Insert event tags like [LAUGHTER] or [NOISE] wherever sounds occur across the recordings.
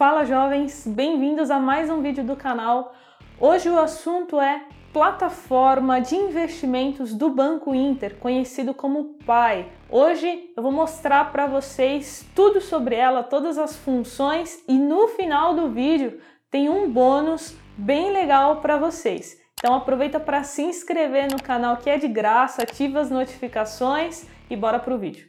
Fala jovens, bem-vindos a mais um vídeo do canal. Hoje o assunto é plataforma de investimentos do Banco Inter, conhecido como PAI. Hoje eu vou mostrar para vocês tudo sobre ela, todas as funções e no final do vídeo tem um bônus bem legal para vocês. Então aproveita para se inscrever no canal que é de graça, ativa as notificações e bora pro vídeo.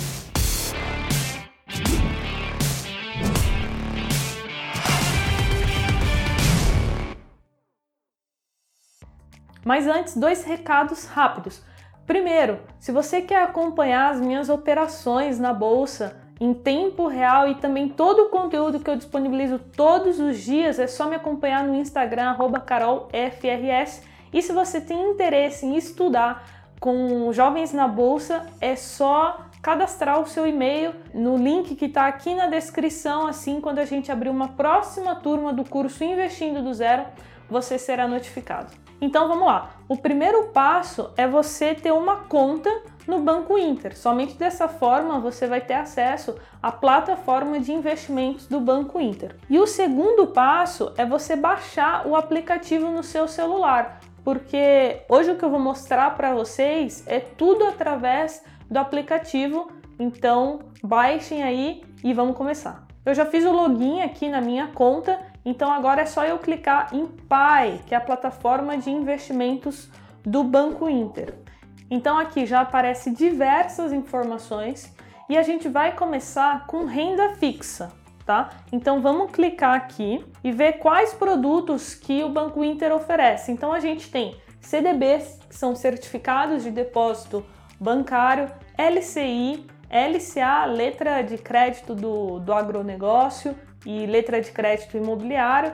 Mas antes, dois recados rápidos. Primeiro, se você quer acompanhar as minhas operações na bolsa em tempo real e também todo o conteúdo que eu disponibilizo todos os dias, é só me acompanhar no Instagram carolfrs. E se você tem interesse em estudar com jovens na bolsa, é só cadastrar o seu e-mail no link que está aqui na descrição. Assim, quando a gente abrir uma próxima turma do curso Investindo do Zero, você será notificado. Então vamos lá. O primeiro passo é você ter uma conta no Banco Inter. Somente dessa forma você vai ter acesso à plataforma de investimentos do Banco Inter. E o segundo passo é você baixar o aplicativo no seu celular, porque hoje o que eu vou mostrar para vocês é tudo através do aplicativo. Então baixem aí e vamos começar. Eu já fiz o login aqui na minha conta então agora é só eu clicar em PAI, que é a plataforma de investimentos do Banco Inter. Então aqui já aparece diversas informações e a gente vai começar com renda fixa, tá? Então vamos clicar aqui e ver quais produtos que o Banco Inter oferece. Então a gente tem CDBs, que são certificados de depósito bancário, LCI, LCA, letra de crédito do, do agronegócio, e letra de crédito imobiliário,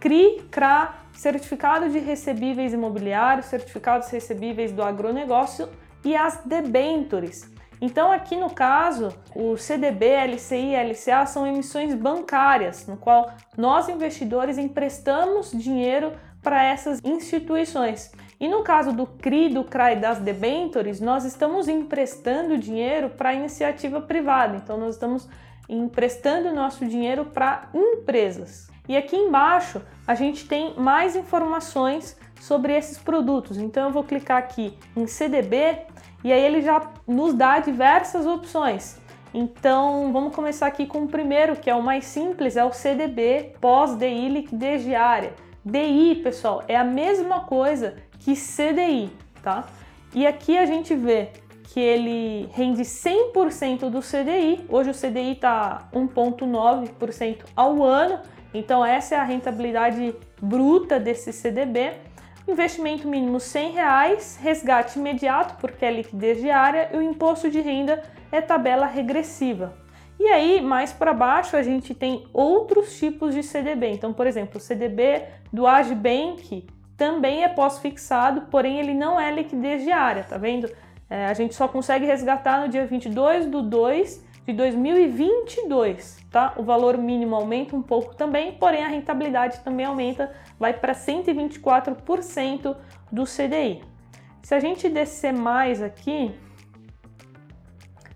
CRI, CRA, certificado de recebíveis imobiliários, certificados recebíveis do agronegócio e as debentures. Então, aqui no caso, o CDB, LCI e LCA são emissões bancárias, no qual nós investidores emprestamos dinheiro para essas instituições. E no caso do CRI, do CRA e das debentures, nós estamos emprestando dinheiro para iniciativa privada. Então, nós estamos emprestando nosso dinheiro para empresas. E aqui embaixo a gente tem mais informações sobre esses produtos. Então eu vou clicar aqui em CDB e aí ele já nos dá diversas opções. Então vamos começar aqui com o primeiro, que é o mais simples, é o CDB pós-DI liquidez diária. DI, pessoal, é a mesma coisa que CDI, tá? E aqui a gente vê que ele rende 100% do CDI. Hoje o CDI está 1,9% ao ano, então essa é a rentabilidade bruta desse CDB. Investimento mínimo 100 reais, resgate imediato porque é liquidez diária e o imposto de renda é tabela regressiva. E aí, mais para baixo, a gente tem outros tipos de CDB. Então, por exemplo, o CDB do Agibank também é pós-fixado, porém ele não é liquidez diária, tá vendo? É, a gente só consegue resgatar no dia 22 de 2 de 2022, tá? O valor mínimo aumenta um pouco também, porém a rentabilidade também aumenta, vai para 124% do CDI. Se a gente descer mais aqui,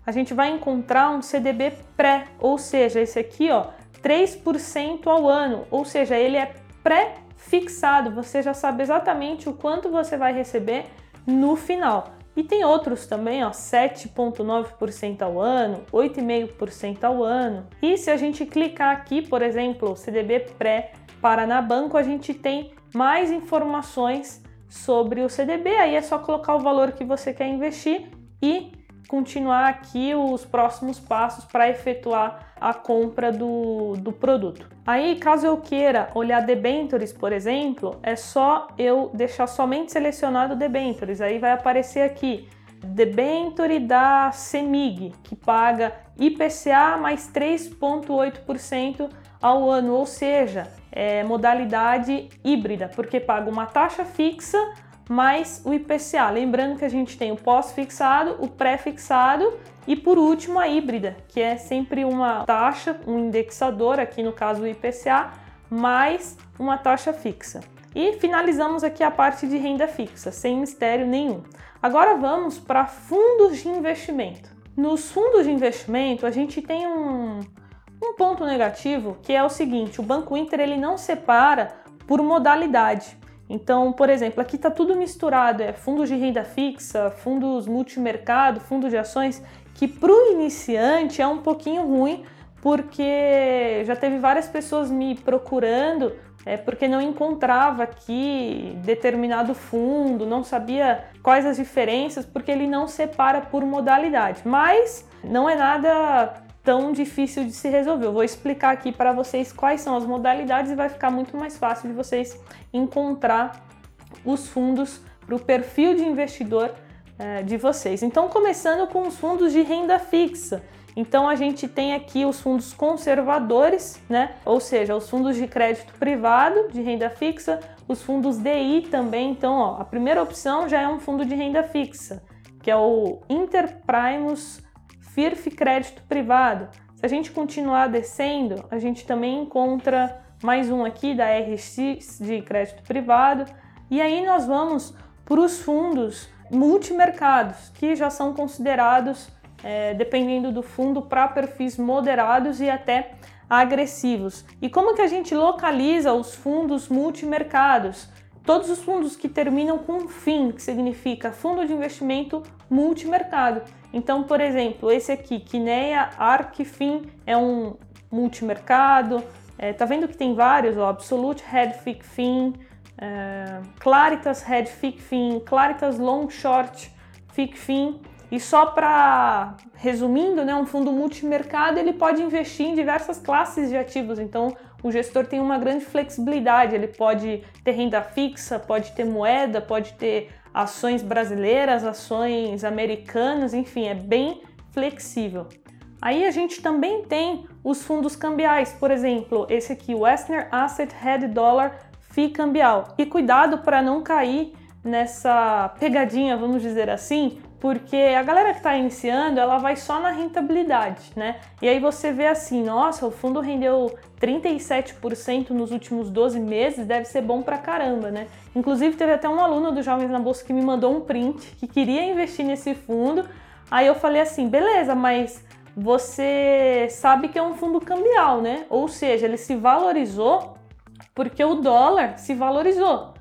a gente vai encontrar um CDB pré, ou seja, esse aqui, ó, 3% ao ano, ou seja, ele é pré-fixado, você já sabe exatamente o quanto você vai receber no final. E tem outros também, ó, 7,9% ao ano, 8,5% ao ano. E se a gente clicar aqui, por exemplo, CDB pré Paranabanco, a gente tem mais informações sobre o CDB. Aí é só colocar o valor que você quer investir e continuar aqui os próximos passos para efetuar a compra do, do produto. Aí, caso eu queira olhar debentures, por exemplo, é só eu deixar somente selecionado debentures. Aí vai aparecer aqui debenture da CEMIG, que paga IPCA mais 3,8% ao ano, ou seja, é modalidade híbrida, porque paga uma taxa fixa mais o IPCA. Lembrando que a gente tem o pós-fixado, o pré-fixado e por último a híbrida, que é sempre uma taxa, um indexador, aqui no caso o IPCA, mais uma taxa fixa. E finalizamos aqui a parte de renda fixa, sem mistério nenhum. Agora vamos para fundos de investimento. Nos fundos de investimento, a gente tem um, um ponto negativo que é o seguinte: o Banco Inter ele não separa por modalidade. Então, por exemplo, aqui está tudo misturado: é fundos de renda fixa, fundos multimercado, fundos de ações, que para o iniciante é um pouquinho ruim, porque já teve várias pessoas me procurando é porque não encontrava aqui determinado fundo, não sabia quais as diferenças, porque ele não separa por modalidade. Mas não é nada tão difícil de se resolver. Eu vou explicar aqui para vocês quais são as modalidades e vai ficar muito mais fácil de vocês encontrar os fundos para o perfil de investidor é, de vocês. Então, começando com os fundos de renda fixa. Então a gente tem aqui os fundos conservadores, né? Ou seja, os fundos de crédito privado de renda fixa, os fundos DI também. Então, ó, a primeira opção já é um fundo de renda fixa, que é o Interprimus FIRF Crédito Privado. Se a gente continuar descendo, a gente também encontra mais um aqui da RX de crédito privado. E aí nós vamos para os fundos multimercados, que já são considerados, é, dependendo do fundo, para perfis moderados e até agressivos. E como que a gente localiza os fundos multimercados? Todos os fundos que terminam com FIM, que significa Fundo de Investimento Multimercado. Então, por exemplo, esse aqui, Kinea Arcfin, é um multimercado. É, tá vendo que tem vários, ó, Absolute Head Fic Fin, é, Claritas Head Fic Fin, Claritas Long Short Fic Fin. E só para resumindo, né, um fundo multimercado ele pode investir em diversas classes de ativos. Então, o gestor tem uma grande flexibilidade. Ele pode ter renda fixa, pode ter moeda, pode ter ações brasileiras, ações americanas, enfim, é bem flexível. Aí a gente também tem os fundos cambiais, por exemplo, esse aqui, Western Asset Head Dollar FI cambial. E cuidado para não cair nessa pegadinha, vamos dizer assim, porque a galera que está iniciando, ela vai só na rentabilidade, né? E aí você vê assim, nossa, o fundo rendeu 37% nos últimos 12 meses, deve ser bom pra caramba, né? Inclusive teve até um aluno do Jovens na Bolsa que me mandou um print que queria investir nesse fundo. Aí eu falei assim, beleza, mas você sabe que é um fundo cambial, né? Ou seja, ele se valorizou porque o dólar se valorizou.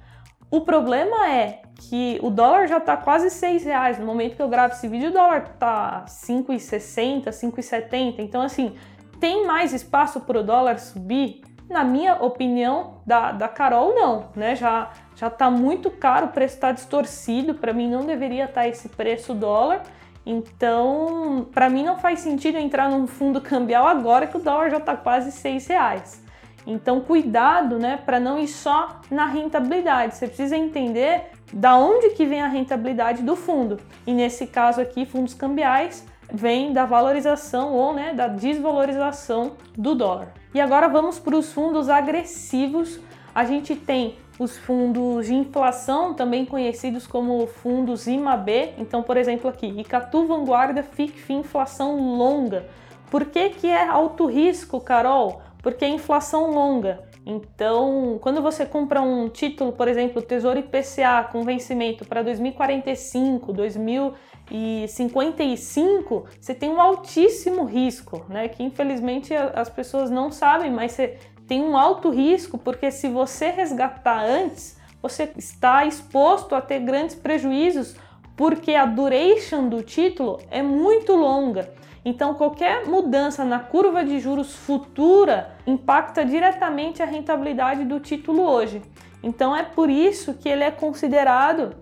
O problema é que o dólar já está quase 6 reais. No momento que eu gravo esse vídeo, o dólar tá 5,60, 5,70. Então, assim, tem mais espaço para o dólar subir? Na minha opinião, da, da Carol, não, né? Já, já tá muito caro, o preço está distorcido. Para mim, não deveria estar tá esse preço dólar. Então, para mim, não faz sentido entrar num fundo [LAUGHS] cambial agora que o dólar já está quase 6 reais. Então, cuidado, né, para não ir só na rentabilidade. Você precisa entender da onde que vem a rentabilidade do fundo. E nesse caso aqui, fundos cambiais vem da valorização ou, né, da desvalorização do dólar. E agora vamos para os fundos agressivos. A gente tem os fundos de inflação, também conhecidos como fundos IMAB. Então, por exemplo, aqui, Icatu Vanguarda FICFI Inflação Longa. Por que, que é alto risco, Carol? Porque é inflação longa. Então, quando você compra um título, por exemplo, Tesouro IPCA com vencimento para 2045, 2055, você tem um altíssimo risco, né? Que infelizmente as pessoas não sabem, mas você tem um alto risco porque se você resgatar antes, você está exposto a ter grandes prejuízos porque a duration do título é muito longa. Então, qualquer mudança na curva de juros futura impacta diretamente a rentabilidade do título hoje. Então, é por isso que ele é considerado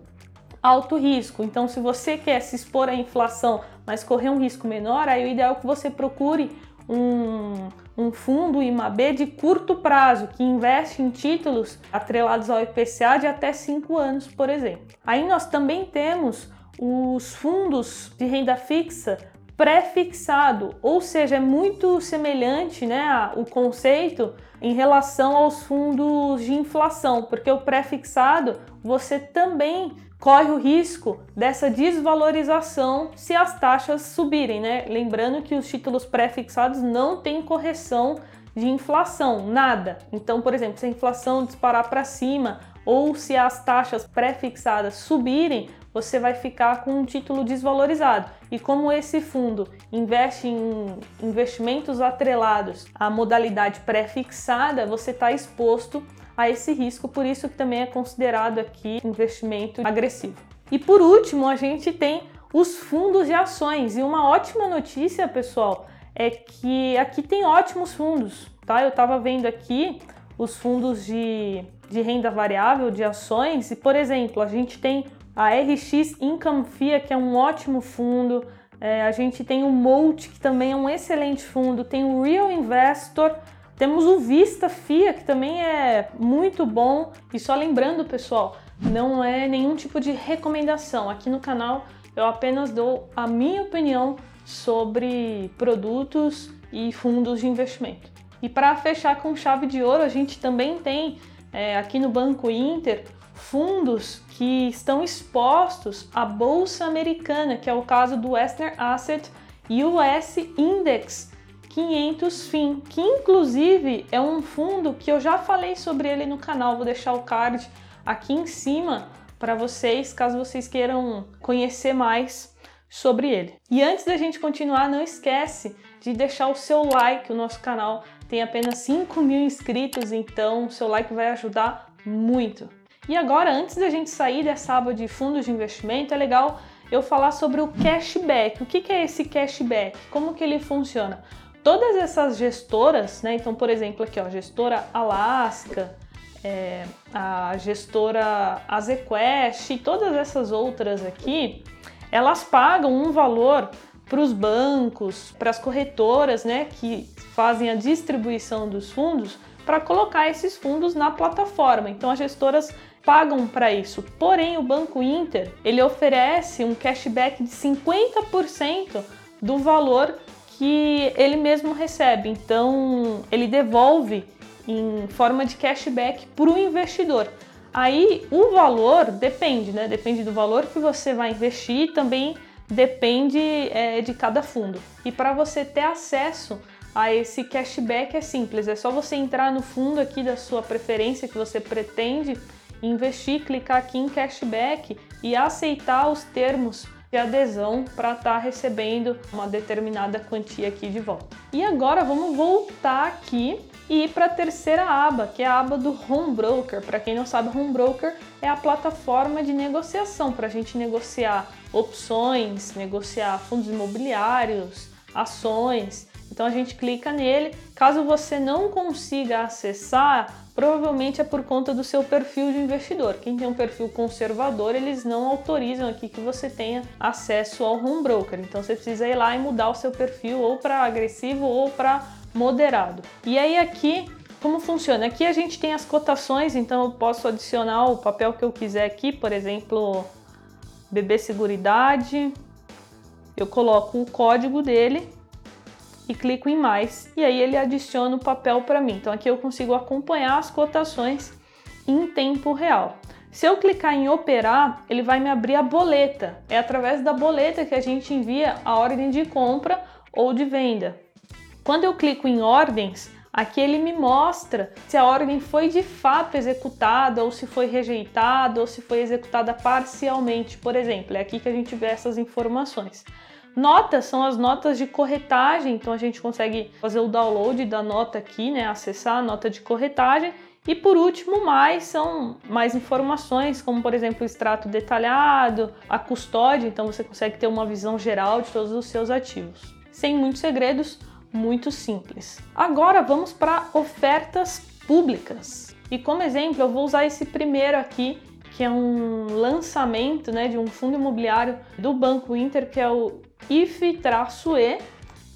alto risco. Então, se você quer se expor à inflação, mas correr um risco menor, aí o ideal é que você procure um, um fundo IMAB de curto prazo que investe em títulos atrelados ao IPCA de até 5 anos, por exemplo. Aí nós também temos os fundos de renda fixa pré-fixado, ou seja, é muito semelhante né, o conceito em relação aos fundos de inflação, porque o pré-fixado você também corre o risco dessa desvalorização se as taxas subirem, né? Lembrando que os títulos pré-fixados não têm correção de inflação, nada. Então, por exemplo, se a inflação disparar para cima ou se as taxas pré-fixadas subirem, você vai ficar com um título desvalorizado. E como esse fundo investe em investimentos atrelados à modalidade pré-fixada, você está exposto a esse risco, por isso que também é considerado aqui investimento agressivo. E por último, a gente tem os fundos de ações. E uma ótima notícia, pessoal, é que aqui tem ótimos fundos, tá? Eu estava vendo aqui os fundos de, de renda variável, de ações, e por exemplo, a gente tem a RX Income FIA, que é um ótimo fundo, é, a gente tem o Molt, que também é um excelente fundo, tem o Real Investor, temos o Vista FIA, que também é muito bom, e só lembrando, pessoal, não é nenhum tipo de recomendação. Aqui no canal eu apenas dou a minha opinião sobre produtos e fundos de investimento. E para fechar com chave de ouro, a gente também tem é, aqui no Banco Inter fundos que estão expostos à bolsa americana, que é o caso do Western Asset US Index 500 FIM, que inclusive é um fundo que eu já falei sobre ele no canal, vou deixar o card aqui em cima para vocês, caso vocês queiram conhecer mais sobre ele. E antes da gente continuar, não esquece de deixar o seu like, o nosso canal tem apenas 5 mil inscritos, então o seu like vai ajudar muito. E agora, antes da gente sair dessa aba de fundos de investimento, é legal eu falar sobre o cashback. O que é esse cashback? Como que ele funciona? Todas essas gestoras, né? Então, por exemplo, aqui, ó, gestora Alaska, é, a gestora Azequest e todas essas outras aqui, elas pagam um valor para os bancos, para as corretoras, né, que fazem a distribuição dos fundos, para colocar esses fundos na plataforma. Então as gestoras pagam para isso. Porém, o Banco Inter, ele oferece um cashback de 50% do valor que ele mesmo recebe. Então, ele devolve em forma de cashback para o investidor. Aí o valor depende, né? Depende do valor que você vai investir, também depende é, de cada fundo. E para você ter acesso a esse cashback é simples, é só você entrar no fundo aqui da sua preferência que você pretende investir, clicar aqui em cashback e aceitar os termos de adesão para estar tá recebendo uma determinada quantia aqui de volta. E agora vamos voltar aqui e ir para a terceira aba, que é a aba do Home Broker. Para quem não sabe, Home Broker é a plataforma de negociação para a gente negociar opções, negociar fundos imobiliários, ações. Então a gente clica nele. Caso você não consiga acessar, provavelmente é por conta do seu perfil de investidor. Quem tem um perfil conservador, eles não autorizam aqui que você tenha acesso ao home broker. Então você precisa ir lá e mudar o seu perfil ou para agressivo ou para moderado. E aí aqui como funciona? Aqui a gente tem as cotações, então eu posso adicionar o papel que eu quiser aqui, por exemplo, BB Seguridade. Eu coloco o código dele e clico em mais e aí ele adiciona o papel para mim. Então aqui eu consigo acompanhar as cotações em tempo real. Se eu clicar em operar, ele vai me abrir a boleta. É através da boleta que a gente envia a ordem de compra ou de venda. Quando eu clico em ordens, aqui ele me mostra se a ordem foi de fato executada ou se foi rejeitada ou se foi executada parcialmente, por exemplo. É aqui que a gente vê essas informações. Notas são as notas de corretagem, então a gente consegue fazer o download da nota aqui, né, acessar a nota de corretagem. E por último, mais são mais informações, como por exemplo o extrato detalhado, a custódia, então você consegue ter uma visão geral de todos os seus ativos. Sem muitos segredos, muito simples. Agora vamos para ofertas públicas. E como exemplo, eu vou usar esse primeiro aqui, que é um lançamento né, de um fundo imobiliário do Banco Inter, que é o IF-E.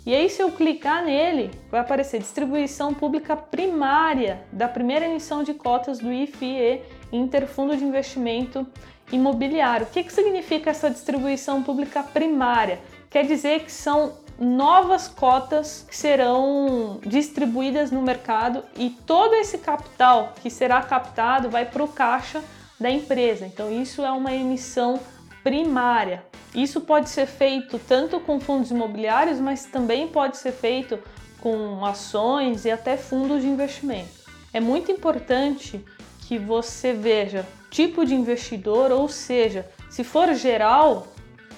E aí, se eu clicar nele, vai aparecer distribuição pública primária da primeira emissão de cotas do IFE Inter Fundo de Investimento Imobiliário. O que, que significa essa distribuição pública primária? Quer dizer que são novas cotas que serão distribuídas no mercado e todo esse capital que será captado vai para o caixa da empresa. Então, isso é uma emissão primária. Isso pode ser feito tanto com fundos imobiliários, mas também pode ser feito com ações e até fundos de investimento. É muito importante que você veja tipo de investidor, ou seja, Se for geral,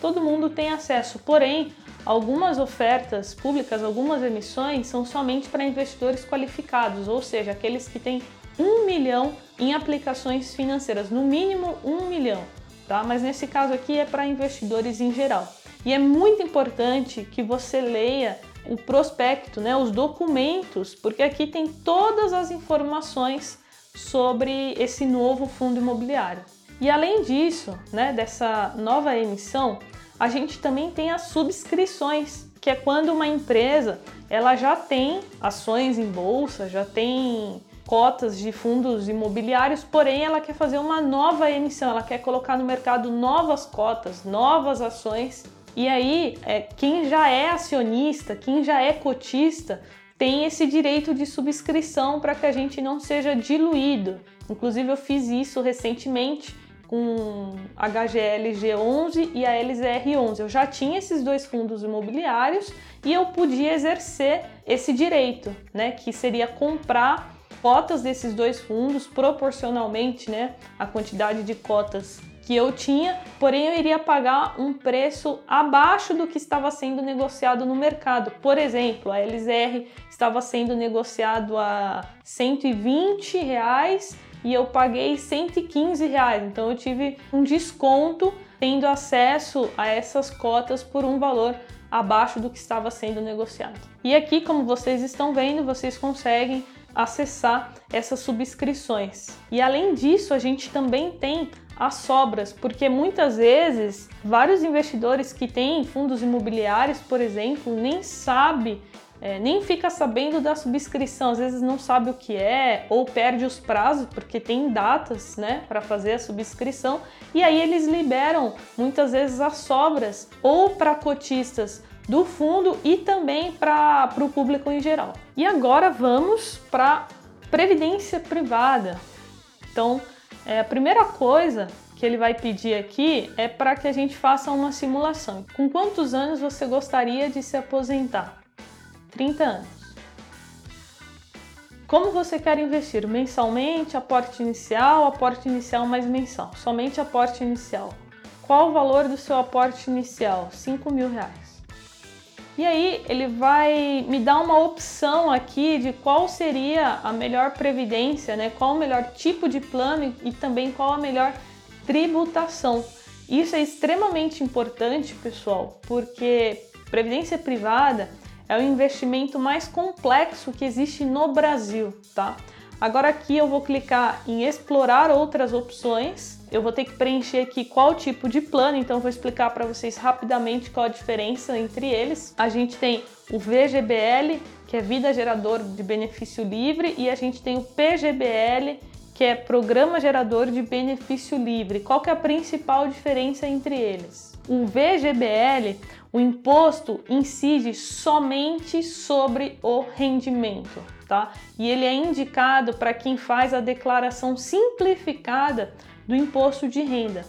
todo mundo tem acesso, porém, algumas ofertas públicas, algumas emissões são somente para investidores qualificados, ou seja, aqueles que têm um milhão em aplicações financeiras, no mínimo um milhão, tá? Mas nesse caso aqui é para investidores em geral. E é muito importante que você leia o prospecto, né, os documentos, porque aqui tem todas as informações sobre esse novo fundo imobiliário. E além disso, né, dessa nova emissão, a gente também tem as subscrições, que é quando uma empresa ela já tem ações em bolsa, já tem cotas de fundos imobiliários, porém ela quer fazer uma nova emissão, ela quer colocar no mercado novas cotas, novas ações. E aí, é, quem já é acionista, quem já é cotista, tem esse direito de subscrição para que a gente não seja diluído. Inclusive, eu fiz isso recentemente com a HGLG11 e a LZR11. Eu já tinha esses dois fundos imobiliários e eu podia exercer esse direito, né, que seria comprar cotas desses dois fundos proporcionalmente, né, a quantidade de cotas que eu tinha, porém eu iria pagar um preço abaixo do que estava sendo negociado no mercado. Por exemplo, a LZR estava sendo negociado a 120 reais e eu paguei 115 reais. Então eu tive um desconto tendo acesso a essas cotas por um valor abaixo do que estava sendo negociado. E aqui, como vocês estão vendo, vocês conseguem acessar essas subscrições. E além disso, a gente também tem as sobras, porque muitas vezes vários investidores que têm fundos imobiliários, por exemplo, nem sabe, é, nem fica sabendo da subscrição, às vezes não sabe o que é ou perde os prazos porque tem datas, né, para fazer a subscrição e aí eles liberam muitas vezes as sobras ou para cotistas do fundo e também para o público em geral. E agora vamos para previdência privada. Então, é, a primeira coisa que ele vai pedir aqui é para que a gente faça uma simulação. Com quantos anos você gostaria de se aposentar? 30 anos. Como você quer investir? Mensalmente, aporte inicial, aporte inicial mais mensal. Somente aporte inicial. Qual o valor do seu aporte inicial? 5 mil reais. E aí ele vai me dar uma opção aqui de qual seria a melhor previdência, né? Qual o melhor tipo de plano e também qual a melhor tributação. Isso é extremamente importante, pessoal, porque previdência privada é o investimento mais complexo que existe no Brasil, tá? Agora aqui eu vou clicar em explorar outras opções eu vou ter que preencher aqui qual tipo de plano, então vou explicar para vocês rapidamente qual a diferença entre eles. A gente tem o VGBL, que é Vida Gerador de Benefício Livre, e a gente tem o PGBL, que é Programa Gerador de Benefício Livre. Qual que é a principal diferença entre eles? O VGBL, o imposto incide somente sobre o rendimento, tá? E ele é indicado para quem faz a declaração simplificada do imposto de renda.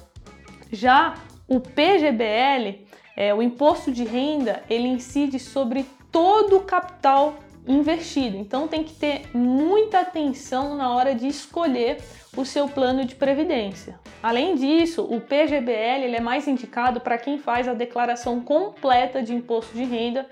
Já o PGBL, é, o imposto de renda, ele incide sobre todo o capital investido. Então tem que ter muita atenção na hora de escolher o seu plano de previdência. Além disso, o PGBL ele é mais indicado para quem faz a declaração completa de imposto de renda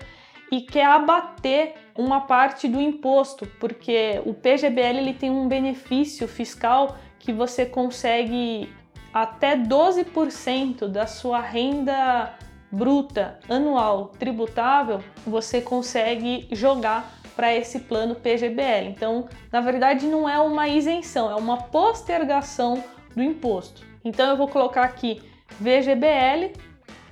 e quer abater uma parte do imposto, porque o PGBL ele tem um benefício fiscal que você consegue até 12% da sua renda bruta anual tributável, você consegue jogar para esse plano PGBL. Então, na verdade, não é uma isenção, é uma postergação do imposto. Então, eu vou colocar aqui VGBL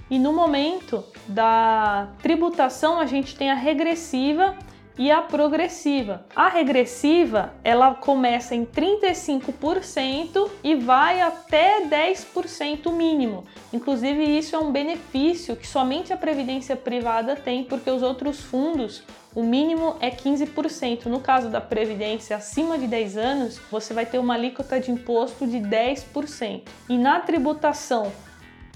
e no momento da tributação a gente tem a regressiva e a progressiva. A regressiva, ela começa em 35% e vai até 10% mínimo. Inclusive, isso é um benefício que somente a previdência privada tem, porque os outros fundos o mínimo é 15%. No caso da previdência acima de 10 anos, você vai ter uma alíquota de imposto de 10%. E na tributação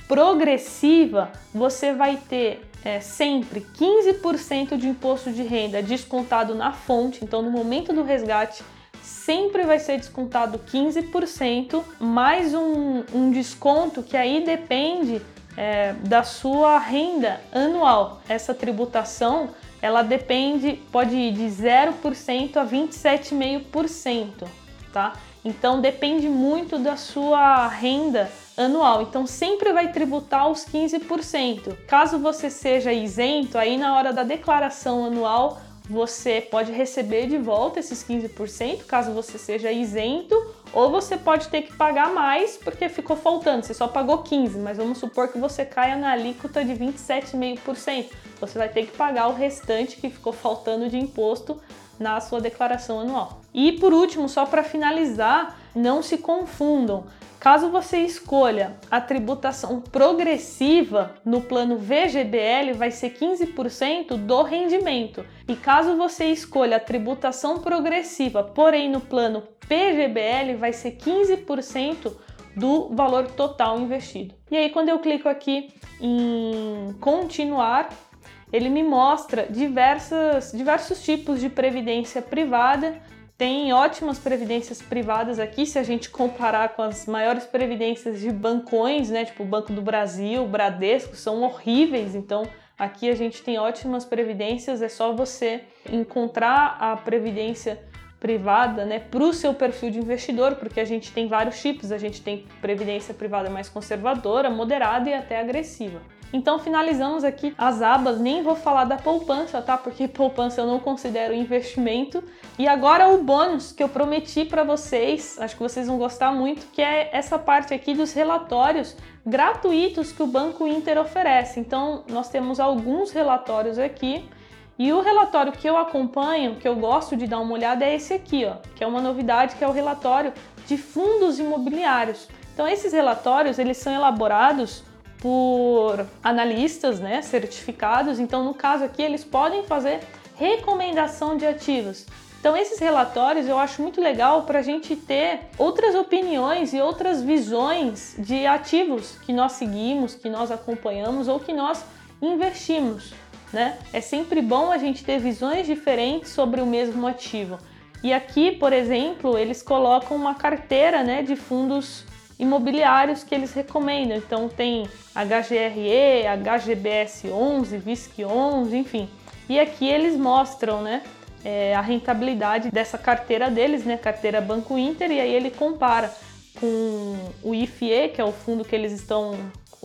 progressiva, você vai ter é, sempre 15% de imposto de renda descontado na fonte, então no momento do resgate sempre vai ser descontado 15%, mais um, um desconto que aí depende é, da sua renda anual. Essa tributação ela depende, pode ir de 0% a 27,5%, tá? Então depende muito da sua renda anual. Então sempre vai tributar os 15%. Caso você seja isento, aí na hora da declaração anual você pode receber de volta esses 15%, caso você seja isento, ou você pode ter que pagar mais porque ficou faltando. Você só pagou 15, mas vamos supor que você caia na alíquota de 27,5%. Você vai ter que pagar o restante que ficou faltando de imposto na sua declaração anual. E por último, só para finalizar, não se confundam. Caso você escolha a tributação progressiva no plano VGBL, vai ser 15% do rendimento. E caso você escolha a tributação progressiva, porém no plano PGBL, vai ser 15% do valor total investido. E aí, quando eu clico aqui em continuar, ele me mostra diversas, diversos tipos de previdência privada tem ótimas previdências privadas aqui, se a gente comparar com as maiores previdências de bancões, né? Tipo Banco do Brasil, Bradesco, são horríveis. Então aqui a gente tem ótimas previdências, é só você encontrar a previdência privada, né, para o seu perfil de investidor, porque a gente tem vários tipos, a gente tem previdência privada mais conservadora, moderada e até agressiva. Então finalizamos aqui as abas, nem vou falar da poupança, tá? Porque [LAUGHS] poupança eu não considero investimento. E agora o bônus que eu prometi para vocês, acho que vocês vão gostar muito, que é essa parte aqui dos relatórios gratuitos que o Banco Inter oferece. Então nós temos alguns relatórios aqui. E o relatório que eu acompanho, que eu gosto de dar uma olhada, é esse aqui, ó, que é uma novidade, que é o relatório de fundos imobiliários. Então esses relatórios, eles são elaborados por analistas né, certificados. Então, no caso aqui, eles podem fazer recomendação de ativos. Então, esses relatórios eu acho muito legal para a gente ter outras opiniões e outras visões de ativos que nós seguimos, que nós acompanhamos ou que nós investimos. Né? É sempre bom a gente ter visões diferentes sobre o mesmo ativo. E aqui, por exemplo, eles colocam uma carteira né, de fundos imobiliários que eles recomendam. Então tem HGRE, HGBS 11, VISC 11, enfim. E aqui eles mostram, né, é, a rentabilidade dessa carteira deles, né, carteira Banco Inter, e aí ele compara com o IFE, que é o fundo que eles estão,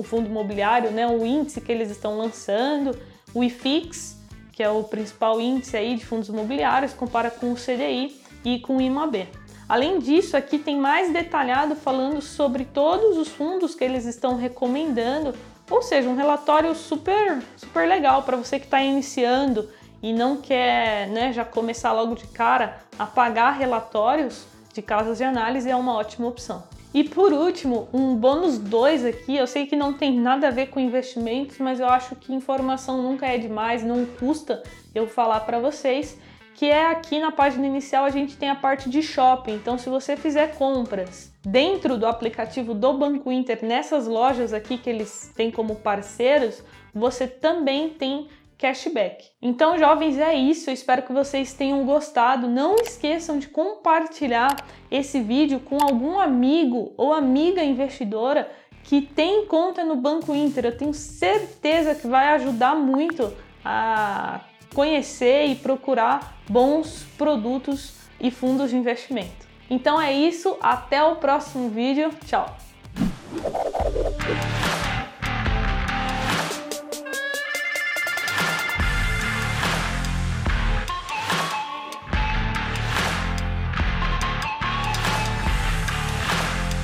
o fundo imobiliário, né, o índice que eles estão lançando, o IFIX, que é o principal índice aí de fundos imobiliários, compara com o CDI e com o IMAB. Além disso, aqui tem mais detalhado falando sobre todos os fundos que eles estão recomendando, ou seja, um relatório super, super legal para você que está iniciando e não quer né, já começar logo de cara a pagar relatórios de casas de análise é uma ótima opção. E por último, um bônus 2 aqui, eu sei que não tem nada a ver com investimentos, mas eu acho que informação nunca é demais, não custa eu falar para vocês que é aqui na página inicial a gente tem a parte de shopping. Então, se você fizer compras dentro do aplicativo do Banco Inter, nessas lojas aqui que eles têm como parceiros, você também tem cashback. Então, jovens, é isso. Eu espero que vocês tenham gostado. Não esqueçam de compartilhar esse vídeo com algum amigo ou amiga investidora que tem conta no Banco Inter. Eu tenho certeza que vai ajudar muito a conhecer e procurar bons produtos e fundos de investimento. Então é isso, até o próximo vídeo. Tchau!